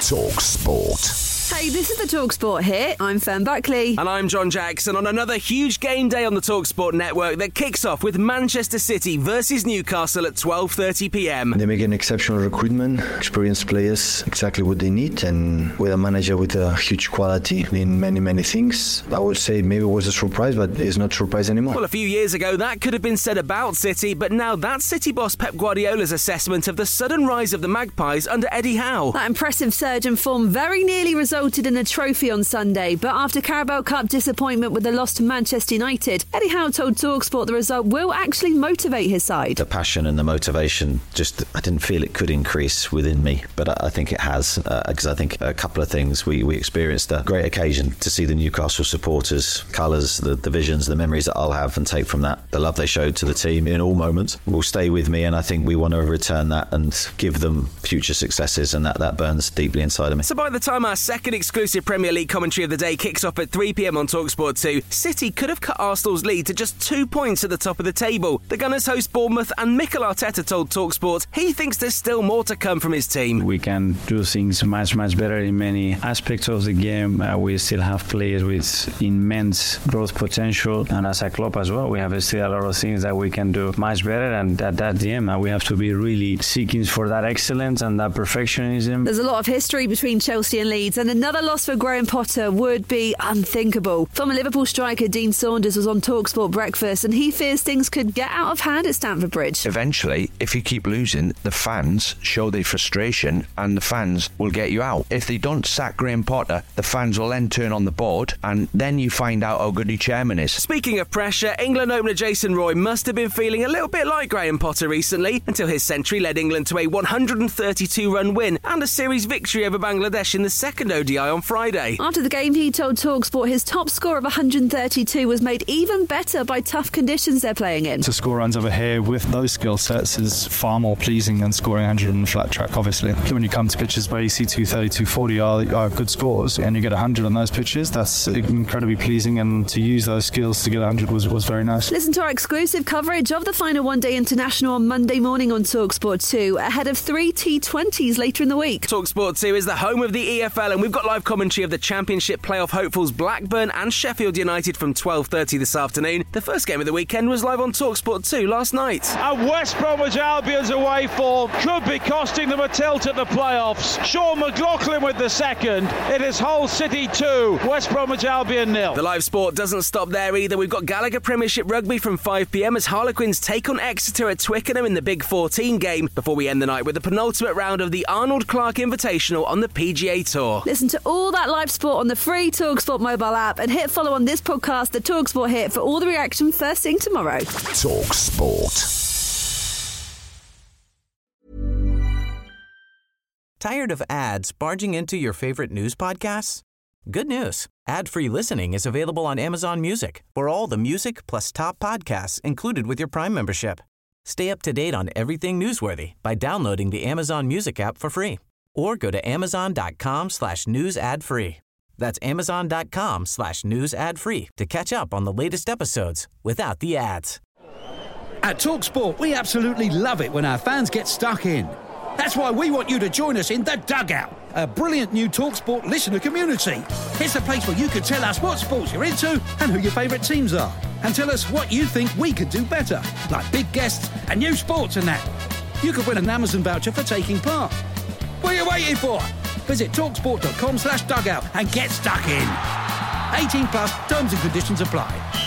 Talk Sport. Hey, this is the Talksport here. I'm Fern Buckley. And I'm John Jackson on another huge game day on the Talksport network that kicks off with Manchester City versus Newcastle at 12:30 p.m. They make an exceptional recruitment, experienced players, exactly what they need, and with a manager with a huge quality in many, many things. I would say maybe it was a surprise, but it's not a surprise anymore. Well, a few years ago, that could have been said about City, but now that's City boss Pep Guardiola's assessment of the sudden rise of the Magpies under Eddie Howe. That impressive surge and form very nearly resulted in a trophy on Sunday, but after Carabao Cup disappointment with the loss to Manchester United, Eddie Howe told Talksport the result will actually motivate his side. The passion and the motivation, just I didn't feel it could increase within me, but I, think it has, because uh, I think a couple of things. We, we experienced a great occasion to see the Newcastle supporters, colours, the, the visions, the memories that I'll have and take from that. The love they showed to the team in all moments will stay with me, and I think we want to return that and give them future successes, and that, that burns deeply inside of me. So by the time our second exclusive Premier League commentary of the day kicks off at 3 pm on Talksport 2, City could have cut Arsenal's lead to just two points at the top of the table. The Gunners host Bournemouth, and Mikel Arteta told Talksport he thinks there's still more to come from his team. We can do things much, much better in many aspects of the game. Uh, we still have players with immense growth potential, and as a club as well, we have still a lot of things that we can do much better. And at that game, uh, we have to be really seeking for that excellence and that perfectionism. There's a lot of history between Chelsea and Leeds, and another loss for Graham Potter would be unthinkable. Former Liverpool striker Dean Saunders was on Talksport Breakfast, and he fears things could get out of hand at Stamford Bridge. Eventually, if you keep losing, the fans show their frustration, and the fans will get you out. If they don't sack Graham Potter, the fans will then turn on the board, and then you find out how good your chairman is. Speaking of pressure, England opener Jason Roy must have been feeling a little bit like Graham Potter recently until his century led England to a 132 run win and a series victory over Bangladesh in the second ODI on Friday. After the game, he told Talksport his top score of 132 was made even better by tough conditions they're playing in. To score runs over here with those skill sets is far more pleasing than scoring 100 on the flat track, obviously. When you come to pitches where you see 230, 240 are, are good scores, and you get 100 on those pitches, that's incredibly pleasing. And to use those skills to get 100 was, was very nice. Listen to our exclusive coverage of the final One Day International on Monday morning on Talksport 2, ahead of three T20s later in the week. Talksport 2 is the home of the EFL, and we've got live commentary of the Championship playoff hopefuls Blackburn and Sheffield United from 12:30 this afternoon. The first game of the weekend was live on Talksport 2 last night. And West Bromwich Albion's away form could be costing them a tilt at the playoffs. Sean McLoughlin with the second. It is Hull City 2, West Bromwich Albion nil. The live sport doesn't stop there either. We've got Gallagher Premiership Rugby from 5 pm as Harlequins take on Exeter at Twickenham in the Big 14 game before we end the night with the penultimate round of the Arnold Clark Invitational on the PGA Tour. Listen to all that live sport on the free Talksport mobile app and hit follow on this podcast, the Talksport hit, for all the reaction first thing tomorrow. Talk Sport. Tired of ads barging into your favorite news podcasts? Good news. Ad-free listening is available on Amazon Music for all the music plus top podcasts included with your Prime membership. Stay up to date on everything newsworthy by downloading the Amazon Music app for free or go to amazon.com slash news ad free. That's amazon.com slash news ad free to catch up on the latest episodes without the ads. At TalkSport, we absolutely love it when our fans get stuck in. That's why we want you to join us in The Dugout, a brilliant new TalkSport listener community. It's a place where you can tell us what sports you're into and who your favourite teams are. And tell us what you think we could do better, like big guests and new sports and that. You could win an Amazon voucher for taking part. What are you waiting for? Visit talksport.com slash dugout and get stuck in. 18 plus terms and conditions apply.